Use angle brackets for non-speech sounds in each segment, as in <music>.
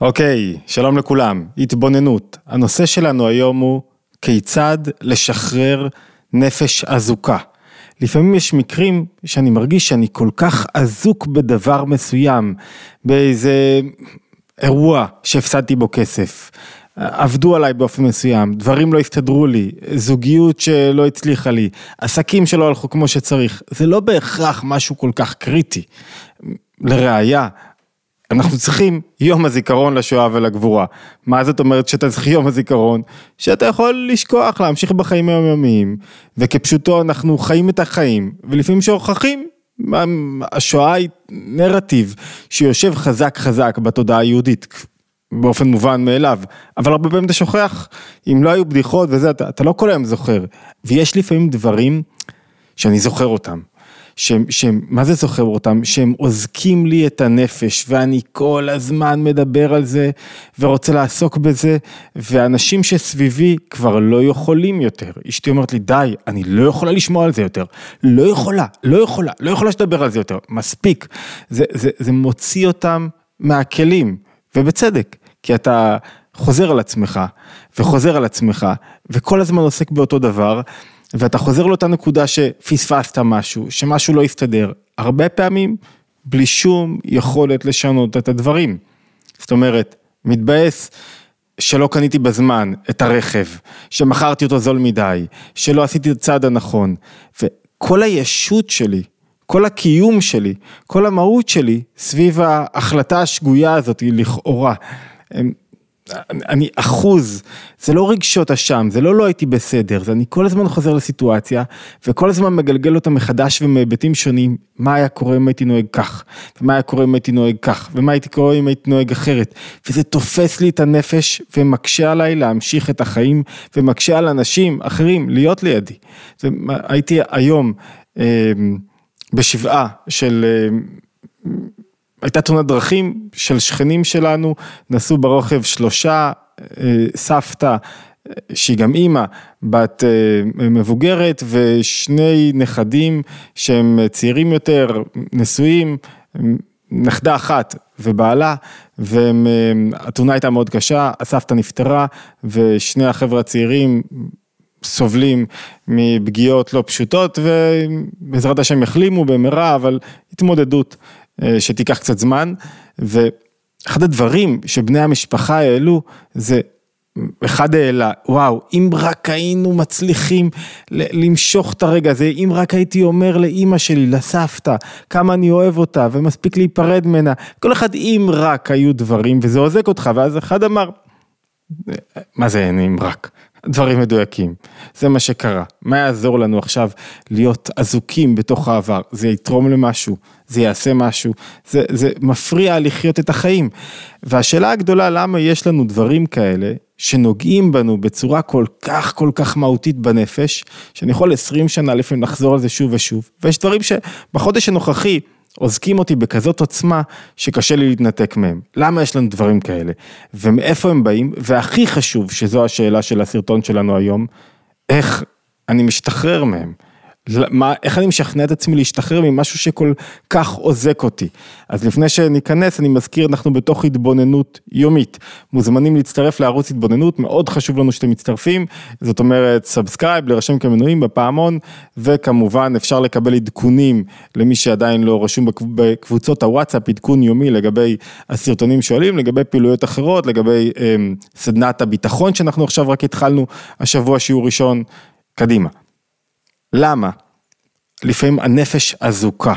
אוקיי, שלום לכולם, התבוננות. הנושא שלנו היום הוא כיצד לשחרר נפש אזוקה. לפעמים יש מקרים שאני מרגיש שאני כל כך אזוק בדבר מסוים, באיזה אירוע שהפסדתי בו כסף. עבדו עליי באופן מסוים, דברים לא הסתדרו לי, זוגיות שלא הצליחה לי, עסקים שלא הלכו כמו שצריך, זה לא בהכרח משהו כל כך קריטי. לראיה, אנחנו צריכים יום הזיכרון לשואה ולגבורה. מה זאת אומרת שאתה צריך יום הזיכרון? שאתה יכול לשכוח, להמשיך בחיים היומיומיים, וכפשוטו אנחנו חיים את החיים, ולפעמים שוכחים. השואה היא נרטיב שיושב חזק חזק בתודעה היהודית, באופן מובן מאליו, אבל הרבה פעמים אתה שוכח, אם לא היו בדיחות וזה, אתה, אתה לא כל היום זוכר, ויש לפעמים דברים שאני זוכר אותם. שהם, שהם, מה זה זוכר אותם? שהם עוזקים לי את הנפש ואני כל הזמן מדבר על זה ורוצה לעסוק בזה ואנשים שסביבי כבר לא יכולים יותר. אשתי אומרת לי די, אני לא יכולה לשמוע על זה יותר. לא יכולה, לא יכולה, לא יכולה שתדבר על זה יותר. מספיק. זה, זה, זה מוציא אותם מהכלים ובצדק, כי אתה חוזר על עצמך וחוזר על עצמך וכל הזמן עוסק באותו דבר. ואתה חוזר לאותה נקודה שפספסת משהו, שמשהו לא הסתדר, הרבה פעמים בלי שום יכולת לשנות את הדברים. זאת אומרת, מתבאס שלא קניתי בזמן את הרכב, שמכרתי אותו זול מדי, שלא עשיתי את הצעד הנכון, וכל הישות שלי, כל הקיום שלי, כל המהות שלי, סביב ההחלטה השגויה הזאת, לכאורה, אני אחוז, זה לא רגשות אשם, זה לא לא הייתי בסדר, זה אני כל הזמן חוזר לסיטואציה, וכל הזמן מגלגל אותה מחדש ומהיבטים שונים, מה היה קורה אם הייתי נוהג כך, ומה היה קורה אם הייתי נוהג כך, ומה הייתי קורה אם הייתי נוהג אחרת, וזה תופס לי את הנפש ומקשה עליי להמשיך את החיים, ומקשה על אנשים אחרים להיות לידי. הייתי היום אה, בשבעה של... אה, הייתה תאונת דרכים של שכנים שלנו, נסעו ברוכב שלושה, אה, סבתא, אה, שהיא גם אימא, בת אה, מבוגרת, ושני נכדים שהם צעירים יותר, נשואים, נכדה אחת ובעלה, והתאונה הייתה מאוד קשה, הסבתא נפטרה, ושני החבר'ה הצעירים סובלים מפגיעות לא פשוטות, ובעזרת השם יחלימו במהרה, אבל התמודדות. אה, שתיקח קצת זמן, ואחד הדברים שבני המשפחה העלו זה אחד העלה, וואו, אם רק היינו מצליחים למשוך את הרגע הזה, אם רק הייתי אומר לאימא שלי, לסבתא, כמה אני אוהב אותה ומספיק להיפרד ממנה, כל אחד אם רק היו דברים וזה עוזק אותך, ואז אחד אמר, מה זה אם רק? דברים מדויקים, זה מה שקרה, מה יעזור לנו עכשיו להיות אזוקים בתוך העבר, זה יתרום למשהו, זה יעשה משהו, זה, זה מפריע לחיות את החיים. והשאלה הגדולה, למה יש לנו דברים כאלה שנוגעים בנו בצורה כל כך כל כך מהותית בנפש, שאני יכול 20 שנה לפעמים לחזור על זה שוב ושוב, ויש דברים שבחודש הנוכחי, עוזקים אותי בכזאת עוצמה שקשה לי להתנתק מהם. למה יש לנו דברים כאלה? ומאיפה הם באים? והכי חשוב, שזו השאלה של הסרטון שלנו היום, איך אני משתחרר מהם. מה, איך אני משכנע את עצמי להשתחרר ממשהו שכל כך עוזק אותי. אז לפני שניכנס, אני מזכיר, אנחנו בתוך התבוננות יומית. מוזמנים להצטרף לערוץ התבוננות, מאוד חשוב לנו שאתם מצטרפים, זאת אומרת, subscribe, להירשם כמנויים בפעמון, וכמובן אפשר לקבל עדכונים למי שעדיין לא רשום בקבוצות הוואטסאפ, עדכון יומי לגבי הסרטונים שעולים, לגבי פעילויות אחרות, לגבי אה, סדנת הביטחון שאנחנו עכשיו רק התחלנו, השבוע שיעור ראשון, קדימה. למה? לפעמים הנפש אזוקה,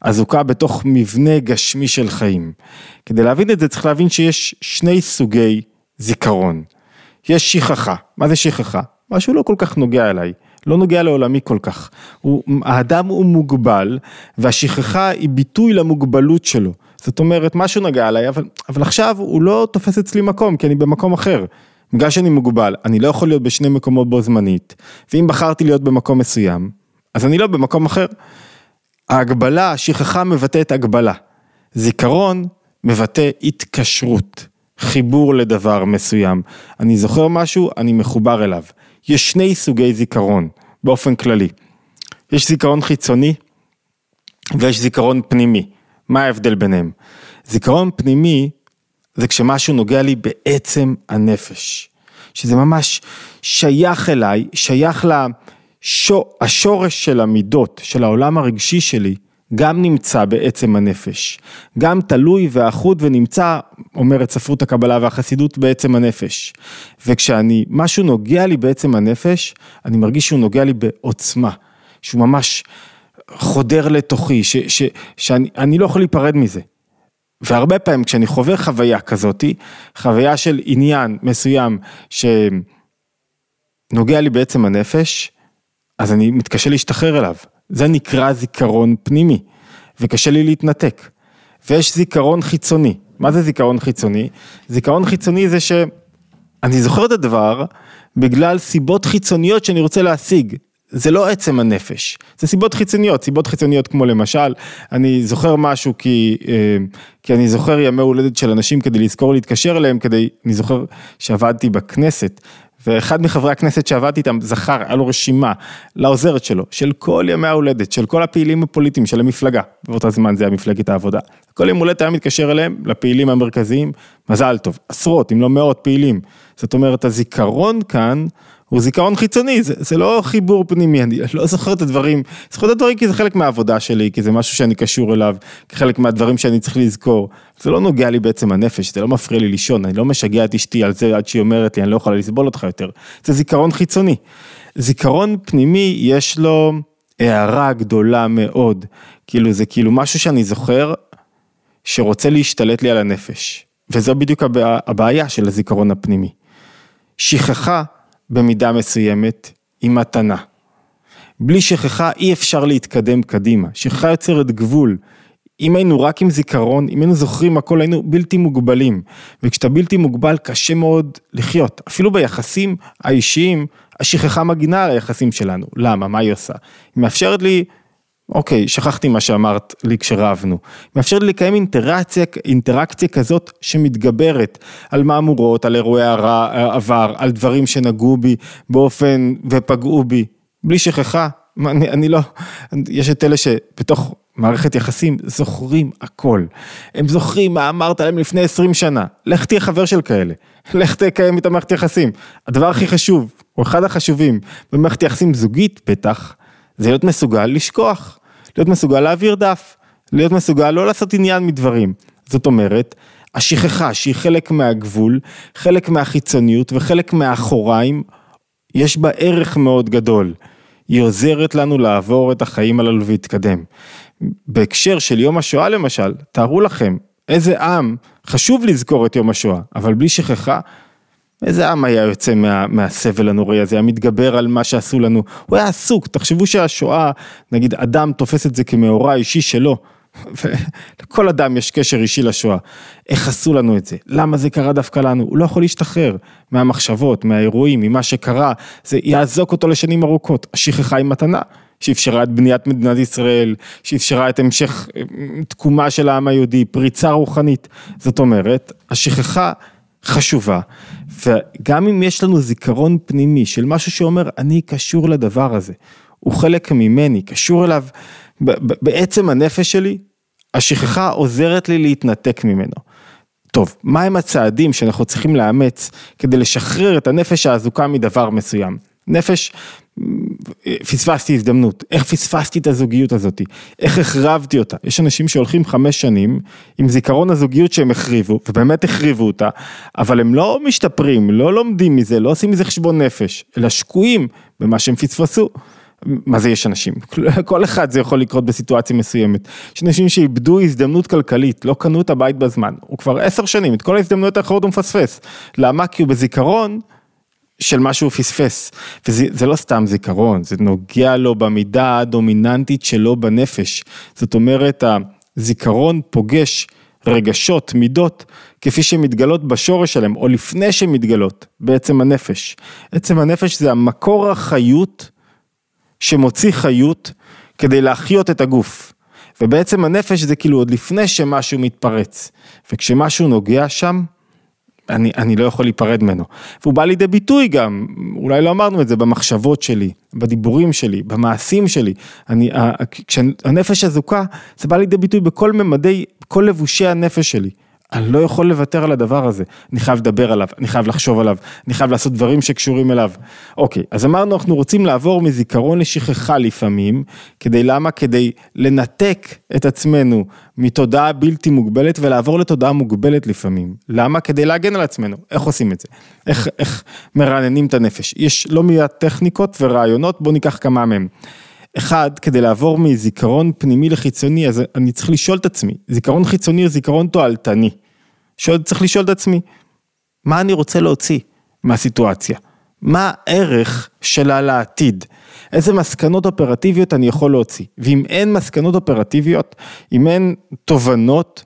אזוקה בתוך מבנה גשמי של חיים. כדי להבין את זה צריך להבין שיש שני סוגי זיכרון. יש שכחה, מה זה שכחה? משהו לא כל כך נוגע אליי, לא נוגע לעולמי כל כך. הוא, האדם הוא מוגבל והשכחה היא ביטוי למוגבלות שלו. זאת אומרת, משהו נגע אליי, אבל, אבל עכשיו הוא לא תופס אצלי מקום, כי אני במקום אחר. בגלל שאני מוגבל, אני לא יכול להיות בשני מקומות בו זמנית, ואם בחרתי להיות במקום מסוים, אז אני לא במקום אחר. ההגבלה, השכחה מבטאת הגבלה. זיכרון מבטא התקשרות, חיבור לדבר מסוים. אני זוכר משהו, אני מחובר אליו. יש שני סוגי זיכרון, באופן כללי. יש זיכרון חיצוני ויש זיכרון פנימי. מה ההבדל ביניהם? זיכרון פנימי זה כשמשהו נוגע לי בעצם הנפש. שזה ממש שייך אליי, שייך לשורש של המידות, של העולם הרגשי שלי, גם נמצא בעצם הנפש. גם תלוי ואחוד ונמצא, אומרת ספרות הקבלה והחסידות, בעצם הנפש. וכשאני, משהו נוגע לי בעצם הנפש, אני מרגיש שהוא נוגע לי בעוצמה. שהוא ממש חודר לתוכי, ש, ש, שאני לא יכול להיפרד מזה. והרבה פעמים כשאני חווה חוויה כזאתי, חוויה של עניין מסוים שנוגע לי בעצם הנפש, אז אני מתקשה להשתחרר אליו. זה נקרא זיכרון פנימי, וקשה לי להתנתק. ויש זיכרון חיצוני. מה זה זיכרון חיצוני? זיכרון חיצוני זה שאני זוכר את הדבר בגלל סיבות חיצוניות שאני רוצה להשיג. זה לא עצם הנפש, זה סיבות חיצוניות, סיבות חיצוניות כמו למשל, אני זוכר משהו כי, אה, כי אני זוכר ימי הולדת של אנשים כדי לזכור להתקשר אליהם, כדי, אני זוכר שעבדתי בכנסת, ואחד מחברי הכנסת שעבדתי איתם זכר, היה לו רשימה לעוזרת שלו, של כל ימי ההולדת, של כל הפעילים הפוליטיים של המפלגה, באותו זמן זה היה מפלגת העבודה, כל יום הולדת היה מתקשר אליהם, לפעילים המרכזיים, מזל טוב, עשרות אם לא מאות פעילים, זאת אומרת הזיכרון כאן, הוא זיכרון חיצוני, זה, זה לא חיבור פנימי, אני לא זוכר את הדברים, זוכר את הדברים כי זה חלק מהעבודה שלי, כי זה משהו שאני קשור אליו, כחלק מהדברים שאני צריך לזכור. זה לא נוגע לי בעצם הנפש, זה לא מפריע לי לישון, אני לא משגע את אשתי על זה עד שהיא אומרת לי, אני לא יכולה לסבול אותך יותר. זה זיכרון חיצוני. זיכרון פנימי, יש לו הערה גדולה מאוד, כאילו זה כאילו משהו שאני זוכר, שרוצה להשתלט לי על הנפש. וזו בדיוק הבעיה של הזיכרון הפנימי. שכחה במידה מסוימת היא מתנה. בלי שכחה אי אפשר להתקדם קדימה, שכחה יוצרת גבול. אם היינו רק עם זיכרון, אם היינו זוכרים הכל היינו בלתי מוגבלים, וכשאתה בלתי מוגבל קשה מאוד לחיות, אפילו ביחסים האישיים, השכחה מגינה על היחסים שלנו, למה, מה היא עושה? היא מאפשרת לי אוקיי, שכחתי מה שאמרת לי כשרבנו. מאפשר לי לקיים אינטראקציה, אינטראקציה כזאת שמתגברת על מהמורות, על אירועי עבר, על דברים שנגעו בי באופן ופגעו בי, בלי שכחה. אני, אני לא, יש את אלה שבתוך מערכת יחסים זוכרים הכל. הם זוכרים מה אמרת להם לפני 20 שנה. לך תהיה חבר של כאלה. לך תקיים איתם מערכת יחסים. הדבר הכי חשוב, או אחד החשובים, במערכת יחסים זוגית בטח, זה להיות מסוגל לשכוח, להיות מסוגל להעביר דף, להיות מסוגל לא לעשות עניין מדברים. זאת אומרת, השכחה שהיא חלק מהגבול, חלק מהחיצוניות וחלק מהאחוריים, יש בה ערך מאוד גדול. היא עוזרת לנו לעבור את החיים הללו ולהתקדם. בהקשר של יום השואה למשל, תארו לכם איזה עם, חשוב לזכור את יום השואה, אבל בלי שכחה, איזה עם היה יוצא מה, מהסבל הנוראי הזה, היה מתגבר על מה שעשו לנו, הוא היה עסוק, תחשבו שהשואה, נגיד אדם תופס את זה כמאורע אישי שלו, <laughs> ולכל אדם יש קשר אישי לשואה, איך עשו לנו את זה, למה זה קרה דווקא לנו, הוא לא יכול להשתחרר מהמחשבות, מהאירועים, ממה שקרה, זה יעזוק אותו לשנים ארוכות, השכחה היא מתנה. שאפשרה את בניית מדינת ישראל, שאפשרה את המשך אה, תקומה של העם היהודי, פריצה רוחנית. זאת אומרת, השכחה חשובה, וגם אם יש לנו זיכרון פנימי של משהו שאומר, אני קשור לדבר הזה, הוא חלק ממני, קשור אליו, בעצם הנפש שלי, השכחה עוזרת לי להתנתק ממנו. טוב, מהם הצעדים שאנחנו צריכים לאמץ כדי לשחרר את הנפש האזוקה מדבר מסוים? נפש פספסתי הזדמנות, איך פספסתי את הזוגיות הזאת, איך החרבתי אותה, יש אנשים שהולכים חמש שנים עם זיכרון הזוגיות שהם החריבו, ובאמת החריבו אותה, אבל הם לא משתפרים, לא לומדים מזה, לא עושים מזה חשבון נפש, אלא שקועים במה שהם פספסו. מה זה יש אנשים? <laughs> כל אחד זה יכול לקרות בסיטואציה מסוימת. יש אנשים שאיבדו הזדמנות כלכלית, לא קנו את הבית בזמן, הוא כבר עשר שנים, את כל ההזדמנויות האחרות הוא מפספס. למה? כי הוא בזיכרון של מה שהוא פספס, וזה לא סתם זיכרון, זה נוגע לו במידה הדומיננטית שלו בנפש, זאת אומרת הזיכרון פוגש רגשות, מידות, כפי שמתגלות בשורש שלהם, או לפני שמתגלות, בעצם הנפש. עצם הנפש זה המקור החיות שמוציא חיות כדי להחיות את הגוף. ובעצם הנפש זה כאילו עוד לפני שמשהו מתפרץ, וכשמשהו נוגע שם, אני, אני לא יכול להיפרד ממנו. והוא בא לידי ביטוי גם, אולי לא אמרנו את זה, במחשבות שלי, בדיבורים שלי, במעשים שלי. אני, כשהנפש אזוקה, זה בא לידי ביטוי בכל ממדי, כל לבושי הנפש שלי. אני לא יכול לוותר על הדבר הזה, אני חייב לדבר עליו, אני חייב לחשוב עליו, אני חייב לעשות דברים שקשורים אליו. אוקיי, אז אמרנו אנחנו רוצים לעבור מזיכרון לשכחה לפעמים, כדי למה? כדי לנתק את עצמנו מתודעה בלתי מוגבלת ולעבור לתודעה מוגבלת לפעמים. למה? כדי להגן על עצמנו. איך עושים את זה? איך, איך מרעננים את הנפש? יש לא מעט טכניקות ורעיונות, בואו ניקח כמה מהם. אחד, כדי לעבור מזיכרון פנימי לחיצוני, אז אני צריך לשאול את עצמי, זיכרון חיצוני או זיכרון תועלתני. שואל, צריך לשאול את עצמי, מה אני רוצה להוציא מהסיטואציה? מה הערך שלה לעתיד? איזה מסקנות אופרטיביות אני יכול להוציא? ואם אין מסקנות אופרטיביות, אם אין תובנות,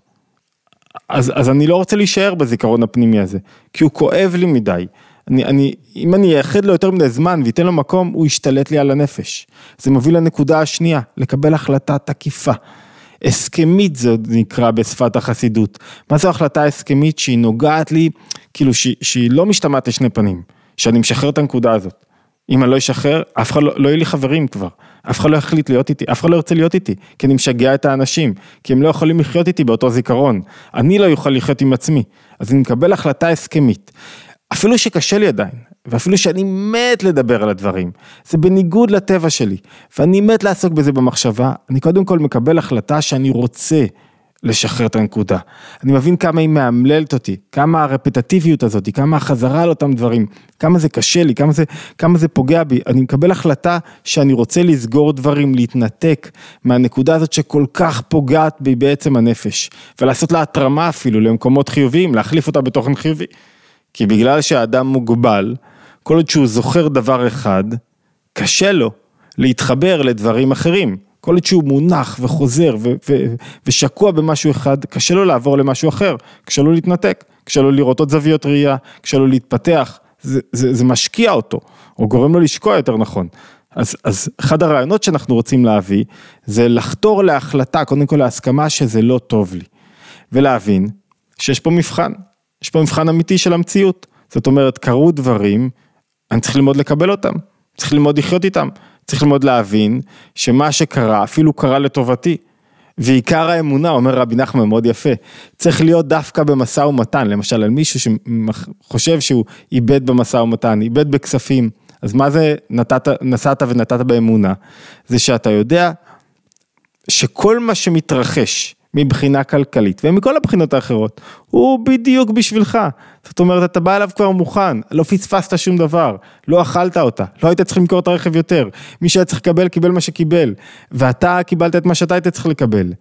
אז, אז אני לא רוצה להישאר בזיכרון הפנימי הזה, כי הוא כואב לי מדי. אני, אני, אם אני אייחד לו יותר מדי זמן ואתן לו מקום, הוא ישתלט לי על הנפש. זה מוביל לנקודה השנייה, לקבל החלטה תקיפה. הסכמית זה נקרא בשפת החסידות. מה זו החלטה הסכמית שהיא נוגעת לי, כאילו שהיא, שהיא לא משתמעת לשני פנים, שאני משחרר את הנקודה הזאת. אם אני לא אשחרר, אף אחד לא, לא יהיה לי חברים כבר, אף אחד לא יחליט להיות איתי, אף אחד לא ירצה להיות איתי, כי אני משגע את האנשים, כי הם לא יכולים לחיות איתי באותו זיכרון, אני לא יוכל לחיות עם עצמי, אז אני מקבל החלטה הסכמית. אפילו שקשה לי עדיין, ואפילו שאני מת לדבר על הדברים, זה בניגוד לטבע שלי, ואני מת לעסוק בזה במחשבה, אני קודם כל מקבל החלטה שאני רוצה לשחרר את הנקודה. אני מבין כמה היא מאמללת אותי, כמה הרפטטיביות הזאת, כמה החזרה על אותם דברים, כמה זה קשה לי, כמה זה, כמה זה פוגע בי, אני מקבל החלטה שאני רוצה לסגור דברים, להתנתק מהנקודה הזאת שכל כך פוגעת בי בעצם הנפש, ולעשות לה התרמה אפילו למקומות חיוביים, להחליף אותה בתוכן חיובי. כי בגלל שהאדם מוגבל, כל עוד שהוא זוכר דבר אחד, קשה לו להתחבר לדברים אחרים. כל עוד שהוא מונח וחוזר ו- ו- ושקוע במשהו אחד, קשה לו לעבור למשהו אחר, קשה לו להתנתק, קשה לו לראות עוד זוויות ראייה, קשה לו להתפתח, זה, זה, זה משקיע אותו, או גורם לו לשקוע יותר נכון. אז, אז אחד הרעיונות שאנחנו רוצים להביא, זה לחתור להחלטה, קודם כל להסכמה שזה לא טוב לי, ולהבין שיש פה מבחן, יש פה מבחן אמיתי של המציאות. זאת אומרת, קרו דברים, אני צריך ללמוד לקבל אותם, צריך ללמוד לחיות איתם, צריך ללמוד להבין שמה שקרה אפילו קרה לטובתי. ועיקר האמונה, אומר רבי נחמן מאוד יפה, צריך להיות דווקא במשא ומתן, למשל על מישהו שחושב שהוא איבד במשא ומתן, איבד בכספים, אז מה זה נתת, נסעת ונתת באמונה? זה שאתה יודע שכל מה שמתרחש מבחינה כלכלית ומכל הבחינות האחרות, הוא בדיוק בשבילך. זאת אומרת, אתה בא אליו כבר מוכן, לא פספסת שום דבר, לא אכלת אותה, לא היית צריך למכור את הרכב יותר, מי שהיה צריך לקבל, קיבל מה שקיבל, ואתה קיבלת את מה שאתה היית צריך לקבל.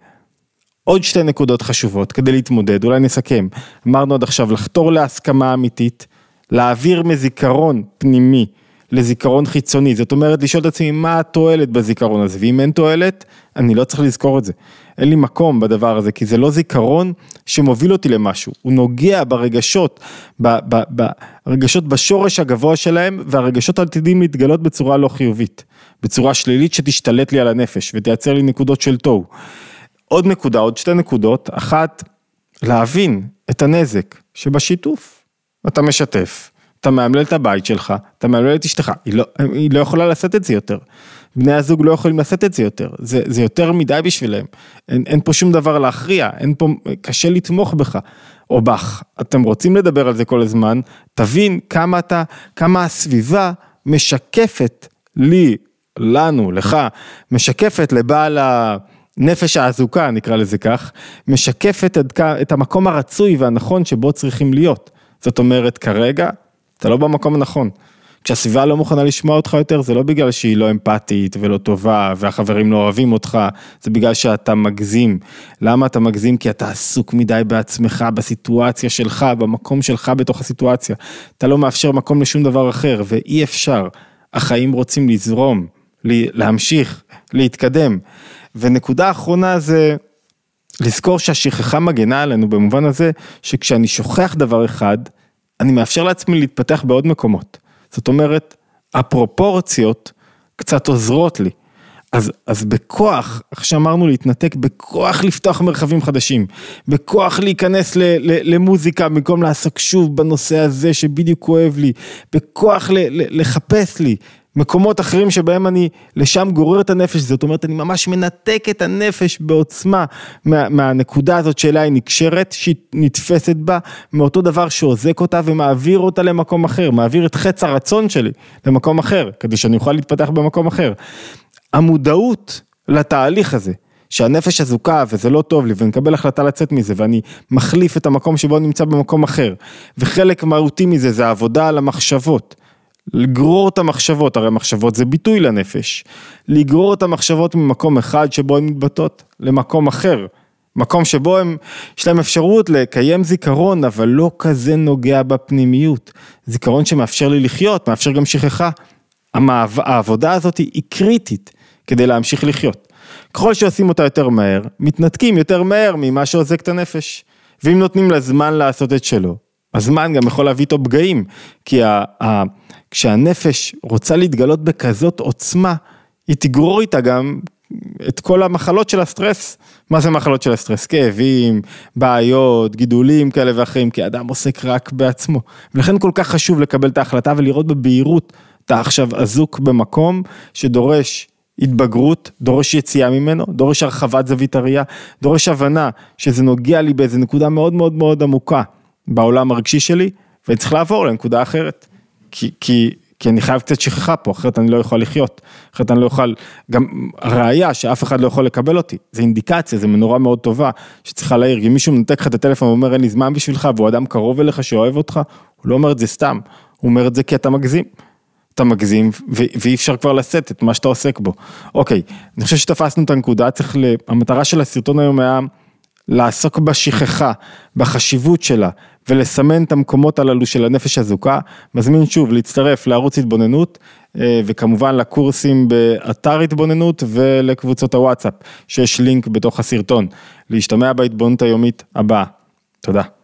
עוד שתי נקודות חשובות כדי להתמודד, אולי נסכם. אמרנו עד עכשיו לחתור להסכמה אמיתית, להעביר מזיכרון פנימי לזיכרון חיצוני, זאת אומרת לשאול את עצמי מה התועלת בזיכרון הזה, ואם אין תועלת, אני לא צריך לזכור את זה. אין לי מקום בדבר הזה, כי זה לא זיכרון שמוביל אותי למשהו, הוא נוגע ברגשות, ברגשות בשורש הגבוה שלהם, והרגשות עתידים להתגלות בצורה לא חיובית, בצורה שלילית שתשתלט לי על הנפש ותייצר לי נקודות של תוהו. עוד נקודה, עוד שתי נקודות, אחת, להבין את הנזק שבשיתוף, אתה משתף. אתה מאמלל את הבית שלך, אתה מאמלל את אשתך, היא לא, היא לא יכולה לשאת את זה יותר. בני הזוג לא יכולים לשאת את זה יותר, זה, זה יותר מדי בשבילם. אין, אין פה שום דבר להכריע, אין פה, קשה לתמוך בך או בך. אתם רוצים לדבר על זה כל הזמן, תבין כמה אתה, כמה הסביבה משקפת לי, לנו, לך, משקפת לבעל ה... נפש האזוקה, נקרא לזה כך, משקפת את, המקום הרצוי והנכון שבו צריכים להיות. זאת אומרת, כרגע אתה לא במקום הנכון. כשהסביבה לא מוכנה לשמוע אותך יותר, זה לא בגלל שהיא לא אמפתית ולא טובה והחברים לא אוהבים אותך, זה בגלל שאתה מגזים. למה אתה מגזים? כי אתה עסוק מדי בעצמך, בסיטואציה שלך, במקום שלך בתוך הסיטואציה. אתה לא מאפשר מקום לשום דבר אחר, ואי אפשר. החיים רוצים לזרום, להמשיך, להתקדם. ונקודה אחרונה זה לזכור שהשכחה מגנה עלינו במובן הזה שכשאני שוכח דבר אחד, אני מאפשר לעצמי להתפתח בעוד מקומות. זאת אומרת, הפרופורציות קצת עוזרות לי. אז, אז בכוח, איך שאמרנו להתנתק, בכוח לפתוח מרחבים חדשים, בכוח להיכנס ל, ל, למוזיקה במקום לעסוק שוב בנושא הזה שבדיוק כואב לי, בכוח ל, ל, לחפש לי מקומות אחרים שבהם אני לשם גורר את הנפש, זאת אומרת אני ממש מנתק את הנפש בעוצמה מה, מהנקודה הזאת שאליה היא נקשרת, שהיא נתפסת בה, מאותו דבר שעוזק אותה ומעביר אותה למקום אחר, מעביר את חץ הרצון שלי למקום אחר, כדי שאני אוכל להתפתח במקום אחר. המודעות לתהליך הזה, שהנפש אזוקה וזה לא טוב לי ואני מקבל החלטה לצאת מזה ואני מחליף את המקום שבו אני נמצא במקום אחר וחלק מהותי מזה זה העבודה על המחשבות. לגרור את המחשבות, הרי מחשבות זה ביטוי לנפש, לגרור את המחשבות ממקום אחד שבו הן מתבטאות למקום אחר, מקום שבו הם, יש להם אפשרות לקיים זיכרון, אבל לא כזה נוגע בפנימיות, זיכרון שמאפשר לי לחיות, מאפשר גם שכחה. העבודה הזאת היא קריטית כדי להמשיך לחיות. ככל שעושים אותה יותר מהר, מתנתקים יותר מהר ממה שעוזק את הנפש. ואם נותנים לה זמן לעשות את שלו, הזמן גם יכול להביא איתו פגעים, כי ה, ה, כשהנפש רוצה להתגלות בכזאת עוצמה, היא תגרור איתה גם את כל המחלות של הסטרס. מה זה מחלות של הסטרס? כאבים, בעיות, גידולים כאלה ואחרים, כי אדם עוסק רק בעצמו. ולכן כל כך חשוב לקבל את ההחלטה ולראות בבהירות, אתה עכשיו אזוק במקום שדורש התבגרות, דורש יציאה ממנו, דורש הרחבת זווית הראייה, דורש הבנה שזה נוגע לי באיזה נקודה מאוד מאוד מאוד עמוקה בעולם הרגשי שלי, ואני צריך לעבור לנקודה אחרת. כי, כי, כי אני חייב קצת שכחה פה, אחרת אני לא יכול לחיות, אחרת אני לא יכול, גם הראייה שאף אחד לא יכול לקבל אותי, זה אינדיקציה, זה מנורה מאוד טובה שצריכה להעיר, אם מישהו מנתק לך את הטלפון ואומר אין לי זמן בשבילך והוא אדם קרוב אליך שאוהב אותך, הוא לא אומר את זה סתם, הוא אומר את זה כי אתה מגזים. אתה מגזים ואי אפשר כבר לשאת את מה שאתה עוסק בו. אוקיי, אני חושב שתפסנו את הנקודה, צריך, ל... המטרה של הסרטון היום היה לעסוק בשכחה, בחשיבות שלה ולסמן את המקומות הללו של הנפש הזוקה. מזמין שוב להצטרף לערוץ התבוננות אה, וכמובן לקורסים באתר התבוננות ולקבוצות הוואטסאפ שיש לינק בתוך הסרטון. להשתמע בהתבוננות היומית הבאה. תודה.